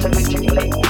to music play.